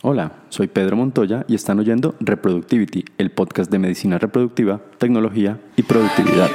Hola, soy Pedro Montoya y están oyendo Reproductivity, el podcast de medicina reproductiva, tecnología y productividad.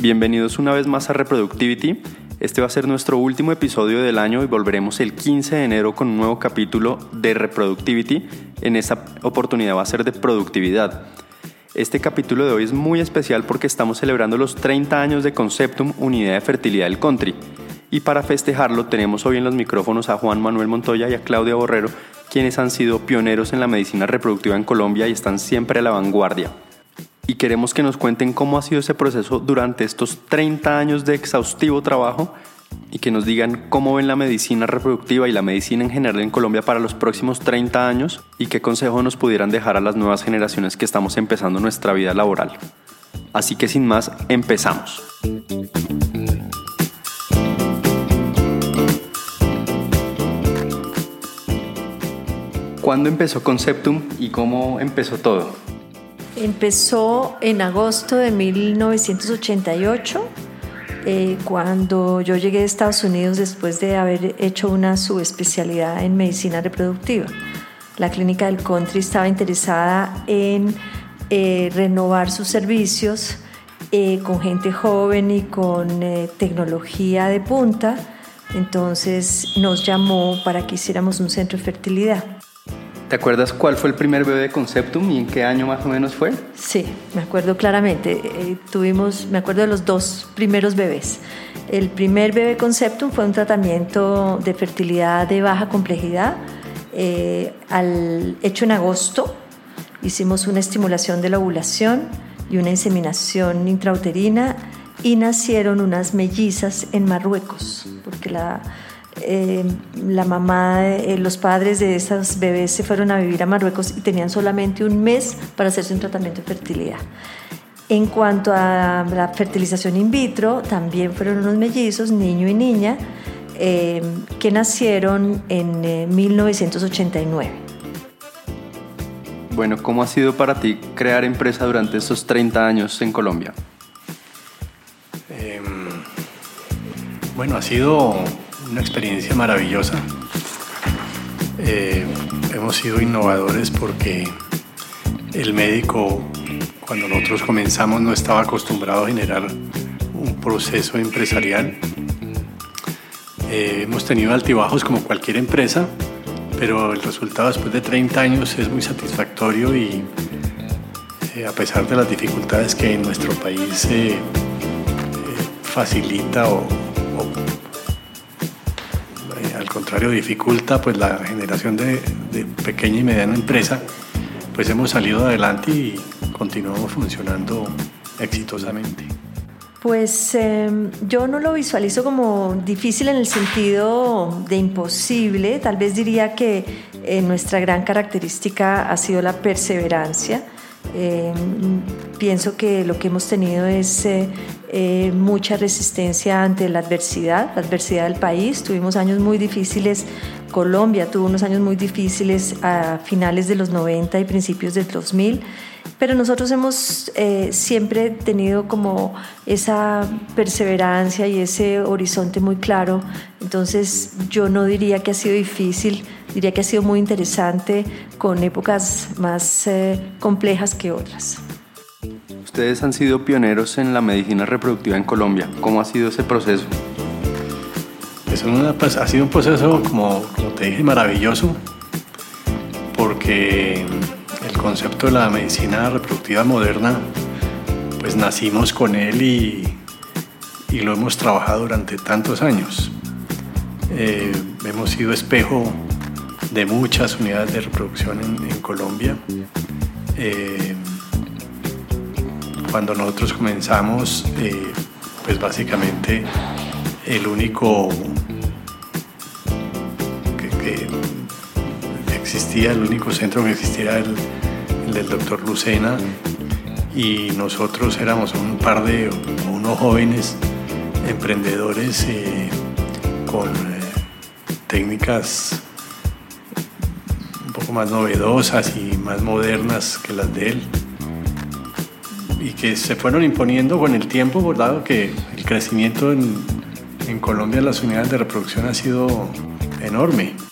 Bienvenidos una vez más a Reproductivity. Este va a ser nuestro último episodio del año y volveremos el 15 de enero con un nuevo capítulo de Reproductivity. En esta oportunidad va a ser de productividad. Este capítulo de hoy es muy especial porque estamos celebrando los 30 años de Conceptum, Unidad de Fertilidad del Country. Y para festejarlo tenemos hoy en los micrófonos a Juan Manuel Montoya y a Claudia Borrero, quienes han sido pioneros en la medicina reproductiva en Colombia y están siempre a la vanguardia y queremos que nos cuenten cómo ha sido ese proceso durante estos 30 años de exhaustivo trabajo y que nos digan cómo ven la medicina reproductiva y la medicina en general en Colombia para los próximos 30 años y qué consejo nos pudieran dejar a las nuevas generaciones que estamos empezando nuestra vida laboral. Así que sin más, empezamos. ¿Cuándo empezó Conceptum y cómo empezó todo? Empezó en agosto de 1988, eh, cuando yo llegué a Estados Unidos después de haber hecho una subespecialidad en medicina reproductiva. La clínica del country estaba interesada en eh, renovar sus servicios eh, con gente joven y con tecnología de punta. Entonces nos llamó para que hiciéramos un centro de fertilidad. ¿Te acuerdas cuál fue el primer bebé de Conceptum y en qué año más o menos fue? Sí, me acuerdo claramente. Eh, tuvimos, me acuerdo de los dos primeros bebés. El primer bebé Conceptum fue un tratamiento de fertilidad de baja complejidad eh, al, hecho en agosto. Hicimos una estimulación de la ovulación y una inseminación intrauterina y nacieron unas mellizas en Marruecos, porque la eh, la mamá, eh, los padres de esas bebés se fueron a vivir a Marruecos y tenían solamente un mes para hacerse un tratamiento de fertilidad. En cuanto a la fertilización in vitro, también fueron unos mellizos, niño y niña, eh, que nacieron en 1989. Bueno, ¿cómo ha sido para ti crear empresa durante estos 30 años en Colombia? Em, bueno, ha sido una experiencia maravillosa. Eh, hemos sido innovadores porque el médico, cuando nosotros comenzamos, no estaba acostumbrado a generar un proceso empresarial. Eh, hemos tenido altibajos como cualquier empresa, pero el resultado después de 30 años es muy satisfactorio y eh, a pesar de las dificultades que en nuestro país facilita o contrario dificulta pues la generación de, pequeña y mediana empresa, pues hemos salido adelante y continuamos funcionando exitosamente. Pues em, yo no lo visualizo como difícil en el sentido de imposible, tal vez diría que eh, nuestra gran característica ha sido la perseverancia. Em, pienso que lo que hemos tenido es eh, eh, mucha resistencia ante la adversidad, la adversidad del país. Tuvimos años muy difíciles, Colombia tuvo unos años muy difíciles a finales de los 90 y principios del 2000 pero nosotros hemos eh, siempre tenido como esa perseverancia y ese horizonte muy claro, entonces yo no diría que ha sido difícil, diría que ha sido muy interesante con épocas más eh, complejas que otras. Ustedes han sido pioneros en la medicina reproductiva en Colombia. ¿Cómo ha sido ese proceso? Es pues, ha sido un proceso, como, como te dije, maravilloso, porque concepto de la medicina reproductiva moderna, pues nacimos con él y, y lo hemos trabajado durante tantos años. Eh, hemos sido espejo de muchas unidades de reproducción en, Colombia. Eh, cuando nosotros comenzamos, eh, pues básicamente el único que, existía, el único centro que existía era el, del doctor Lucena y nosotros éramos un par de unos jóvenes emprendedores eh, con eh, técnicas un poco más novedosas y más modernas que las de él y que se fueron imponiendo con el tiempo, dado que el crecimiento en, en Colombia las unidades de reproducción ha sido enorme.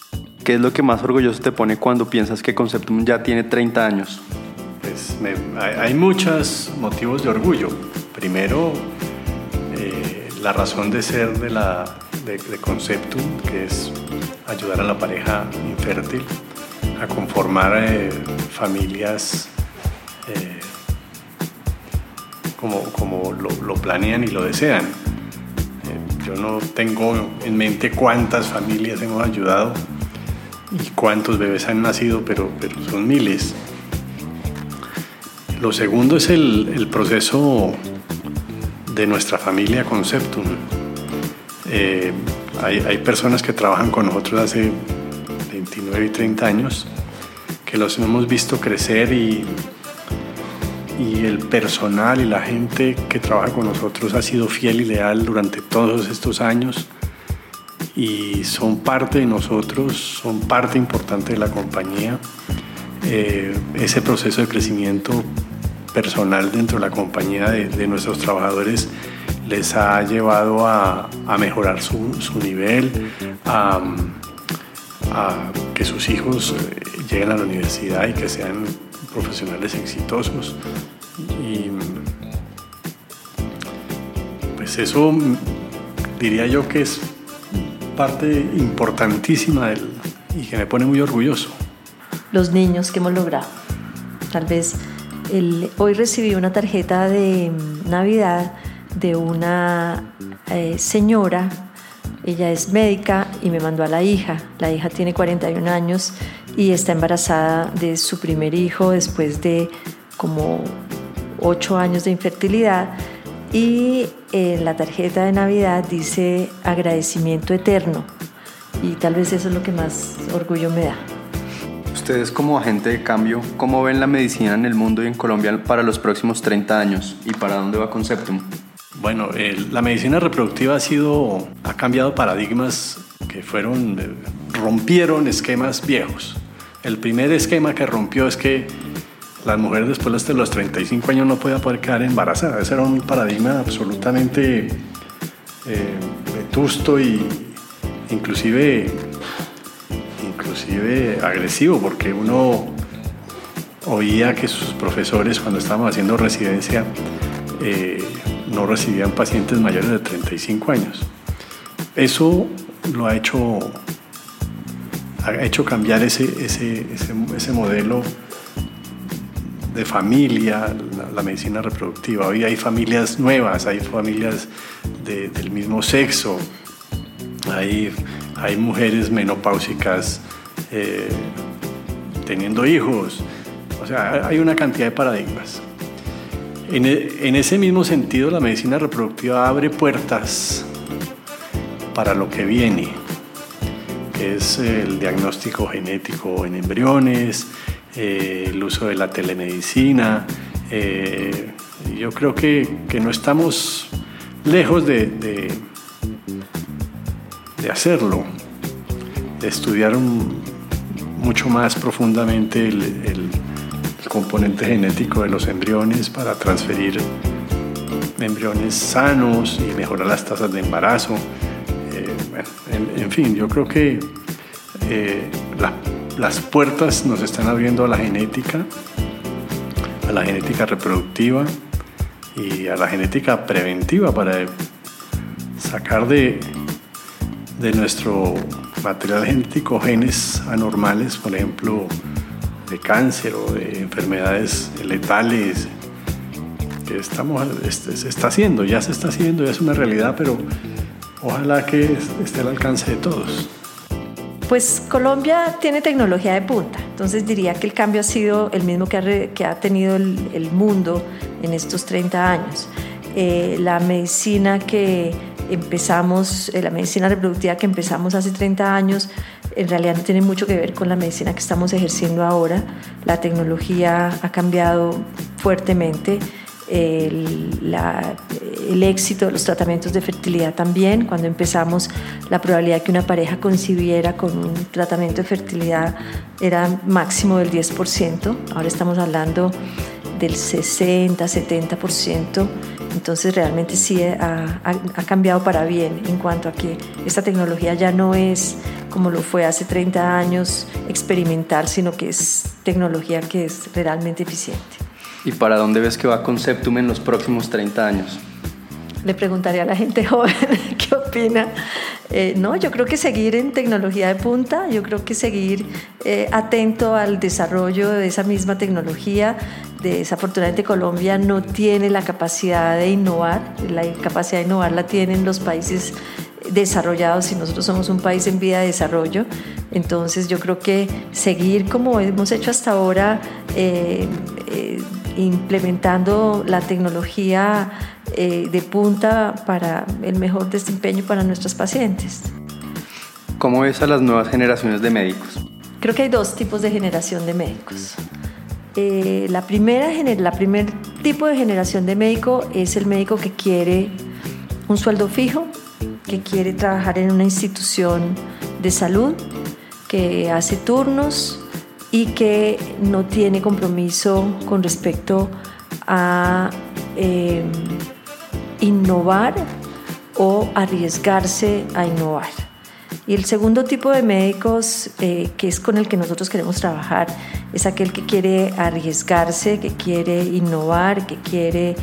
¿Qué es lo que más orgulloso te pone cuando piensas que Conceptum ya tiene 30 años? Pues hay, muchos motivos de orgullo. Primero, eh, la razón de ser de, la, de, Conceptum, que es ayudar a la pareja infértil a conformar eh, familias eh, como, como lo, lo, planean y lo desean. yo no tengo en mente cuántas familias hemos ayudado y cuántos bebés han nacido, pero, pero son miles. Lo segundo es el, el proceso de nuestra familia Conceptum. Eh, hay, hay, personas que trabajan con nosotros hace 29 y 30 años que los hemos visto crecer y, y el personal y la gente que trabaja con nosotros ha sido fiel y leal durante todos estos años y son parte de nosotros, son parte importante de la compañía. Eh, ese proceso de crecimiento personal dentro de la compañía de, nuestros trabajadores les ha llevado a, mejorar su, nivel, a, que sus hijos eh, lleguen a la universidad y que sean profesionales exitosos. Y pues eso diría yo que es parte importantísima del, y que me pone muy orgulloso. Los niños que hemos logrado. Tal vez hoy recibí una tarjeta de Navidad de una eh, señora, ella es médica y me mandó a la hija. La hija tiene 41 años y está embarazada de su primer hijo después de como 8 años de infertilidad y en la tarjeta de Navidad dice agradecimiento eterno y tal vez eso es lo que más orgullo me da. Ustedes como agente de cambio, ¿cómo ven la medicina en el mundo y en Colombia para los próximos 30 años y para dónde va Conceptum? Bueno, la medicina reproductiva ha sido, ha cambiado paradigmas que fueron, eh, rompieron esquemas viejos. El primer esquema que rompió es que las mujeres después de los 35 años no podían poder quedar embarazadas. Ese era un paradigma absolutamente eh, vetusto y inclusive, inclusive agresivo, porque uno oía que sus profesores cuando estábamos haciendo residencia eh, no recibían pacientes mayores de 35 años. Eso lo ha hecho, ha hecho cambiar ese, ese, ese, ese modelo de familia, la, medicina reproductiva. Hoy hay familias nuevas, hay familias del mismo sexo, hay, hay mujeres menopáusicas eh, teniendo hijos. O sea, hay una cantidad de paradigmas. En, en ese mismo sentido, la medicina reproductiva abre puertas para lo que viene, que es el diagnóstico genético en embriones, eh, el uso de la telemedicina. Eh, yo creo que, no estamos lejos de, de, hacerlo, de estudiar mucho más profundamente el componente genético de los embriones para transferir embriones sanos y mejorar las tasas de embarazo. Eh, en, fin, yo creo que eh, las puertas nos están abriendo a la genética, a la genética reproductiva y a la genética preventiva para sacar de, de nuestro material genético genes anormales, por ejemplo, de cáncer o de enfermedades letales, que estamos, este, se está haciendo, ya se está haciendo, ya es una realidad, pero ojalá que esté al alcance de todos. Pues Colombia tiene tecnología de punta, entonces diría que el cambio ha sido el mismo que ha, que ha tenido el, mundo en estos 30 años. Eh, la medicina que empezamos, eh, la medicina reproductiva que empezamos hace 30 años, en realidad no tiene mucho que ver con la medicina que estamos ejerciendo ahora. La tecnología ha cambiado fuertemente. El, el, éxito de los tratamientos de fertilidad también. Cuando empezamos, la probabilidad que una pareja concibiera con un tratamiento de fertilidad era máximo del 10%. Ahora estamos hablando del 60, 70%. Entonces realmente sí ha, ha, cambiado para bien en cuanto a que esta tecnología ya no es como lo fue hace 30 años experimental, sino que es tecnología que es realmente eficiente. ¿Y para dónde ves que va Conceptum en los próximos 30 años? Le preguntaría a la gente joven qué opina. Eh, no, yo creo que seguir en tecnología de punta, yo creo que seguir eh, atento al desarrollo de esa misma tecnología, desafortunadamente Colombia no tiene la capacidad de innovar, la capacidad de innovar la tienen los países desarrollados y nosotros somos un país en vía de desarrollo. Entonces yo creo que seguir como hemos hecho hasta ahora, eh, eh, implementando la tecnología eh, de punta para el mejor desempeño para nuestros pacientes. ¿Cómo ves a las nuevas generaciones de médicos? Creo que hay dos tipos de generación de médicos. Eh, la primera, la primer tipo de generación de médico es el médico que quiere un sueldo fijo, que quiere trabajar en una institución de salud, que hace turnos y que no tiene compromiso con respecto a em, innovar o arriesgarse a innovar. Y el segundo tipo de médicos, eh, que es con el que nosotros queremos trabajar, es aquel que quiere arriesgarse, que quiere innovar, que quiere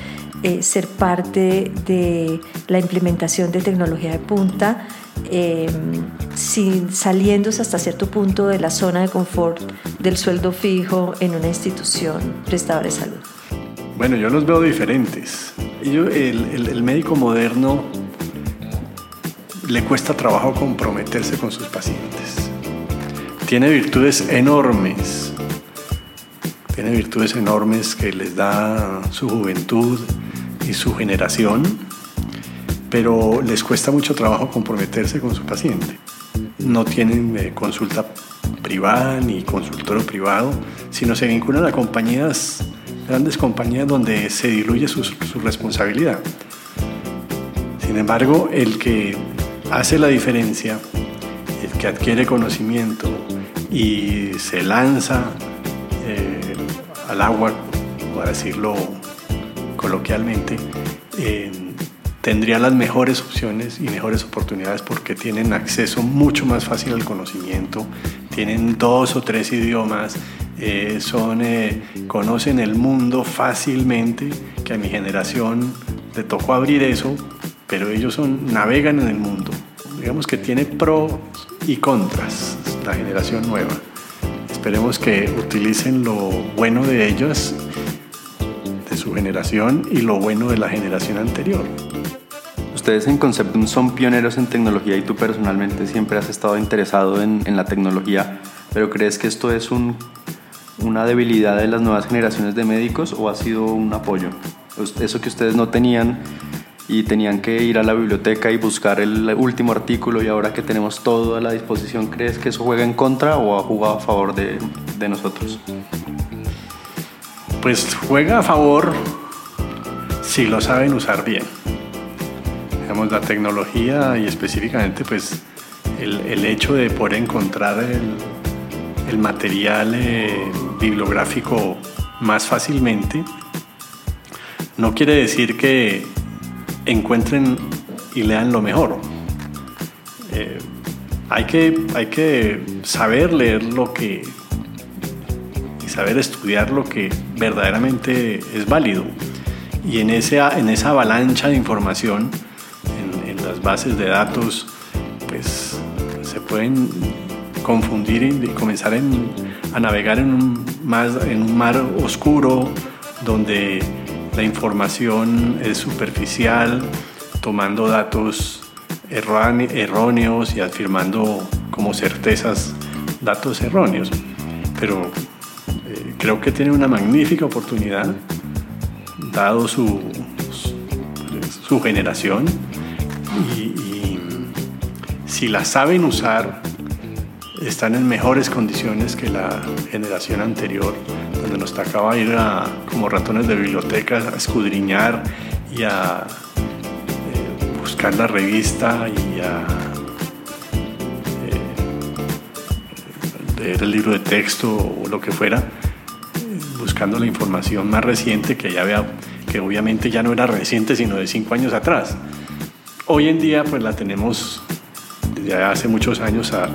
eh, ser parte de la implementación de tecnología de punta, eh, sin, saliéndose hasta cierto punto de la zona de confort del sueldo fijo en una institución prestadora de salud. Bueno, yo los veo diferentes. El, el médico moderno le cuesta trabajo comprometerse con sus pacientes. Tiene virtudes enormes, tiene virtudes enormes que les da su juventud y su generación, pero les cuesta mucho trabajo comprometerse con su paciente. No tienen eh, consulta privada ni consultorio privado, sino se vinculan a compañías, grandes compañías donde se diluye su, responsabilidad. Sin embargo, el que hace la diferencia, el que adquiere conocimiento y se lanza eh, al agua, para decirlo coloquialmente, eh, tendría las mejores opciones y mejores oportunidades porque tienen acceso mucho más fácil al conocimiento, tienen dos o tres idiomas, eh, son, conocen el mundo fácilmente, que a mi generación le tocó abrir eso pero ellos son, navegan en el mundo. Digamos que tiene pros y contras la generación nueva. Esperemos que utilicen lo bueno de ellos, de su generación, y lo bueno de la generación anterior. Ustedes en Conceptum son pioneros en tecnología y tú personalmente siempre has estado interesado en, en la tecnología, pero ¿crees que esto es un, una debilidad de las nuevas generaciones de médicos o ha sido un apoyo? Eso que ustedes no tenían y tenían que ir a la biblioteca y buscar el último artículo y ahora que tenemos todo a la disposición, ¿crees que eso juega en contra o ha jugado a favor de, de nosotros? Pues juega a favor si lo saben usar bien. La tecnología y específicamente pues el, hecho de poder encontrar el, material eh, bibliográfico más fácilmente, no quiere decir que encuentren y lean lo mejor. Eh, hay, que, hay que saber leer lo que y saber estudiar lo que verdaderamente es válido. Y en esa, en esa avalancha de información, bases de datos, pues se pueden confundir y comenzar a navegar en un, más, en un mar oscuro donde la información es superficial, tomando datos erróneos y afirmando como certezas datos erróneos. Pero eh, creo que tiene una magnífica oportunidad, dado su, su, generación, y, si la saben usar, están en mejores condiciones que la generación anterior, donde nos tocaba ir a, como ratones de biblioteca a escudriñar y a eh, buscar la revista y a eh, leer el libro de texto o lo que fuera, buscando la información más reciente que ya vea, que obviamente ya no era reciente, sino de cinco años atrás. Hoy en día pues la tenemos desde hace muchos años a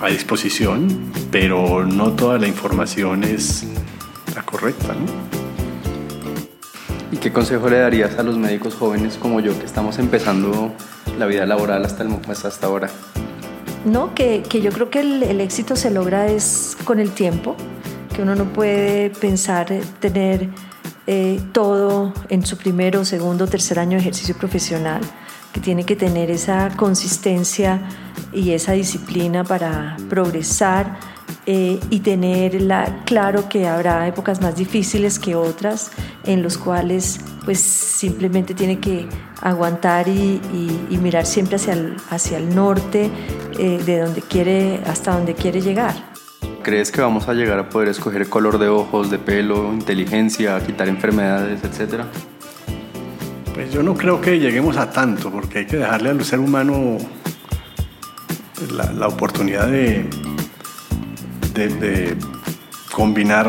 a disposición, pero no toda la información es la correcta. ¿no? ¿Y qué consejo le darías a los médicos jóvenes como yo que estamos empezando la vida laboral hasta, el, hasta ahora? No, que, que yo creo que el, el, éxito se logra es con el tiempo, que uno no puede pensar tener eh, todo en su primero, segundo, tercer año de ejercicio profesional que tiene que tener esa consistencia y esa disciplina para progresar eh, y tener la, claro que habrá épocas más difíciles que otras en los cuales pues simplemente tiene que aguantar y, mirar siempre hacia el, hacia el norte eh, de donde quiere hasta donde quiere llegar. ¿Crees que vamos a llegar a poder escoger color de ojos, de pelo, inteligencia, quitar enfermedades, etcétera? Pues yo no creo que lleguemos a tanto, porque hay que dejarle al ser humano la, oportunidad de, de, combinar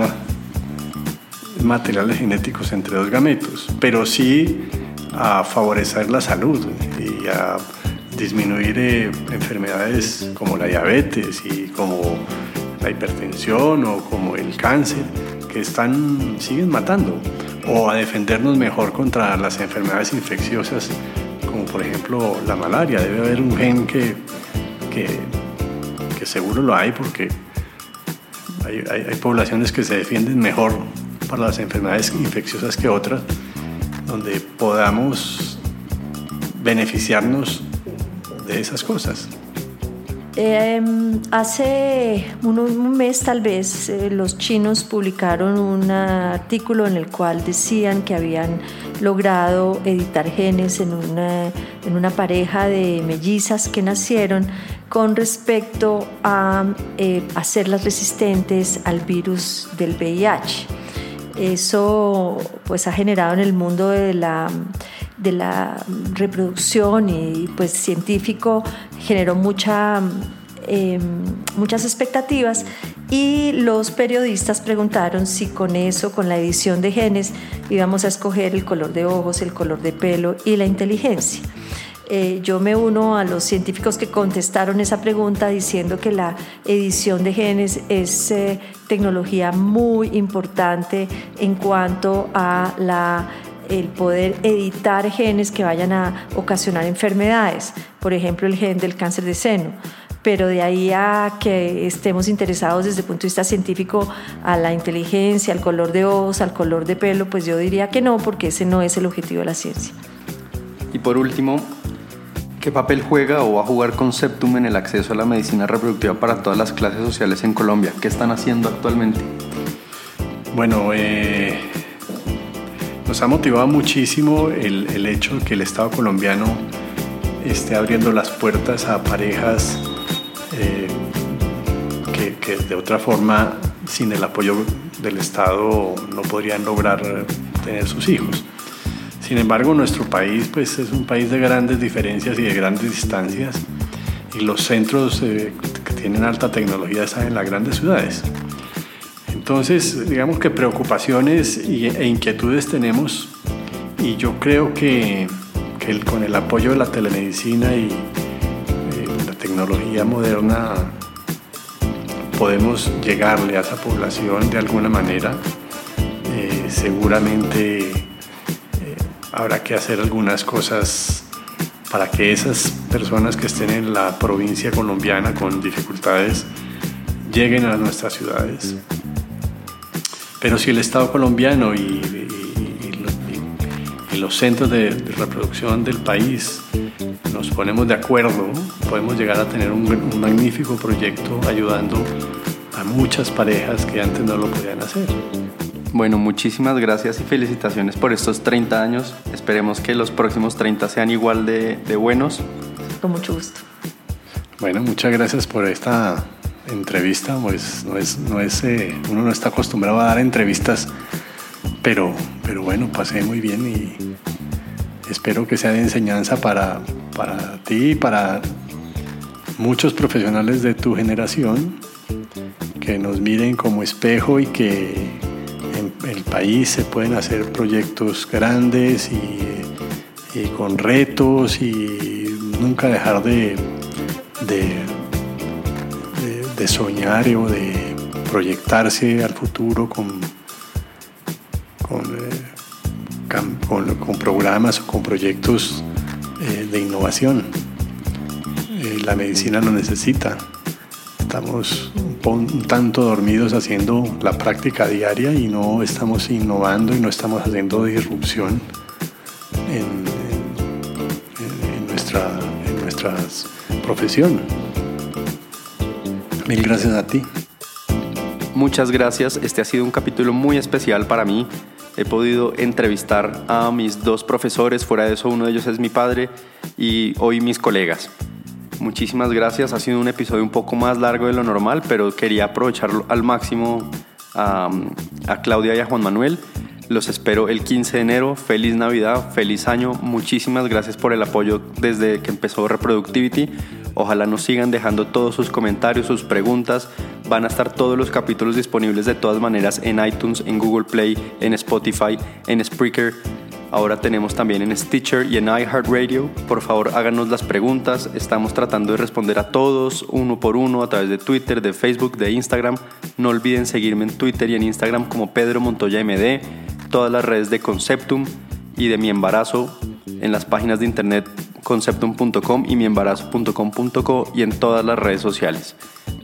materiales genéticos entre dos gametos, pero sí a favorecer la salud y a disminuir eh, enfermedades como la diabetes y como la hipertensión o como el cáncer que están siguen matando o a defendernos mejor contra las enfermedades infecciosas, como por ejemplo la malaria. Debe haber un gen que, que, seguro lo hay porque hay, hay, poblaciones que se defienden mejor para las enfermedades infecciosas que otras, donde podamos beneficiarnos de esas cosas. Em, hace un, mes tal vez eh, los chinos publicaron un artículo en el cual decían que habían logrado editar genes en una, en una pareja de mellizas que nacieron con respecto a eh, hacerlas resistentes al virus del VIH. Eso pues ha generado en el mundo de la de la reproducción y pues científico generó mucha, em, muchas expectativas y los periodistas preguntaron si con eso, con la edición de genes, íbamos a escoger el color de ojos, el color de pelo y la inteligencia. Eh, yo me uno a los científicos que contestaron esa pregunta diciendo que la edición de genes es eh, tecnología muy importante en cuanto a la el poder editar genes que vayan a ocasionar enfermedades, por ejemplo el gen del cáncer de seno. Pero de ahí a que estemos interesados desde el punto de vista científico a la inteligencia, al color de ojos, al color de pelo, pues yo diría que no, porque ese no es el objetivo de la ciencia. Y por último, ¿qué papel juega o va a jugar Conceptum en el acceso a la medicina reproductiva para todas las clases sociales en Colombia? ¿Qué están haciendo actualmente? Bueno, eh, nos ha motivado muchísimo el, hecho de que el Estado colombiano esté abriendo las puertas a parejas eh, que, de otra forma, sin el apoyo del Estado, no podrían lograr tener sus hijos. Sin embargo, nuestro país pues, es un país de grandes diferencias y de grandes distancias y los centros eh, que tienen alta tecnología están en las grandes ciudades. Entonces, digamos que preocupaciones e inquietudes tenemos y yo creo que, con el apoyo de la telemedicina y eh, la tecnología moderna podemos llegarle a esa población de alguna manera. Eh, seguramente eh, habrá que hacer algunas cosas para que esas personas que estén en la provincia colombiana con dificultades lleguen a nuestras ciudades. Pero si el Estado colombiano y, los centros de, reproducción del país nos ponemos de acuerdo, podemos llegar a tener un, un magnífico proyecto ayudando a muchas parejas que antes no lo podían hacer. Bueno, muchísimas gracias y felicitaciones por estos 30 años. Esperemos que los próximos 30 sean igual de, de buenos. Con mucho gusto. Bueno, muchas gracias por esta entrevista. Pues no es, no es, eh, uno no está acostumbrado a dar entrevistas, pero, pero bueno, pasé muy bien y espero que sea de enseñanza para, para ti y para muchos profesionales de tu generación que nos miren como espejo y que el país se pueden hacer proyectos grandes y, con retos y nunca dejar de, de, soñar o de proyectarse al futuro con, con, eh, con, programas o con proyectos eh, de innovación. Eh, la medicina lo necesita. Estamos un tanto dormidos haciendo la práctica diaria y no estamos innovando y no estamos haciendo disrupción en, nuestra, en nuestra profesión. Mil gracias a ti. Muchas gracias. Este ha sido un capítulo muy especial para mí. He podido entrevistar a mis dos profesores, fuera de eso uno de ellos es mi padre y hoy mis colegas. Muchísimas gracias. Ha sido un episodio un poco más largo de lo normal, pero quería aprovecharlo al máximo a, Claudia y a Juan Manuel. Los espero el 15 de enero. Feliz Navidad, feliz año. Muchísimas gracias por el apoyo desde que empezó Reproductivity. Ojalá nos sigan dejando todos sus comentarios, sus preguntas. Van a estar todos los capítulos disponibles de todas maneras en iTunes, en Google Play, en Spotify, en Spreaker Ahora tenemos también en Stitcher y en iHeartRadio. Por favor, háganos las preguntas. Estamos tratando de responder a todos uno por uno a través de Twitter, de Facebook, de Instagram. No olviden seguirme en Twitter y en Instagram como Pedro Montoya MD. Todas las redes de Conceptum y de mi embarazo en las páginas de internet conceptum.com y miembarazo.com.co y en todas las redes sociales.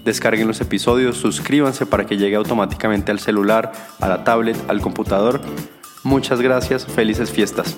Descarguen los episodios, suscríbanse para que llegue automáticamente al celular, a la tablet, al computador Muchas gracias, felices fiestas.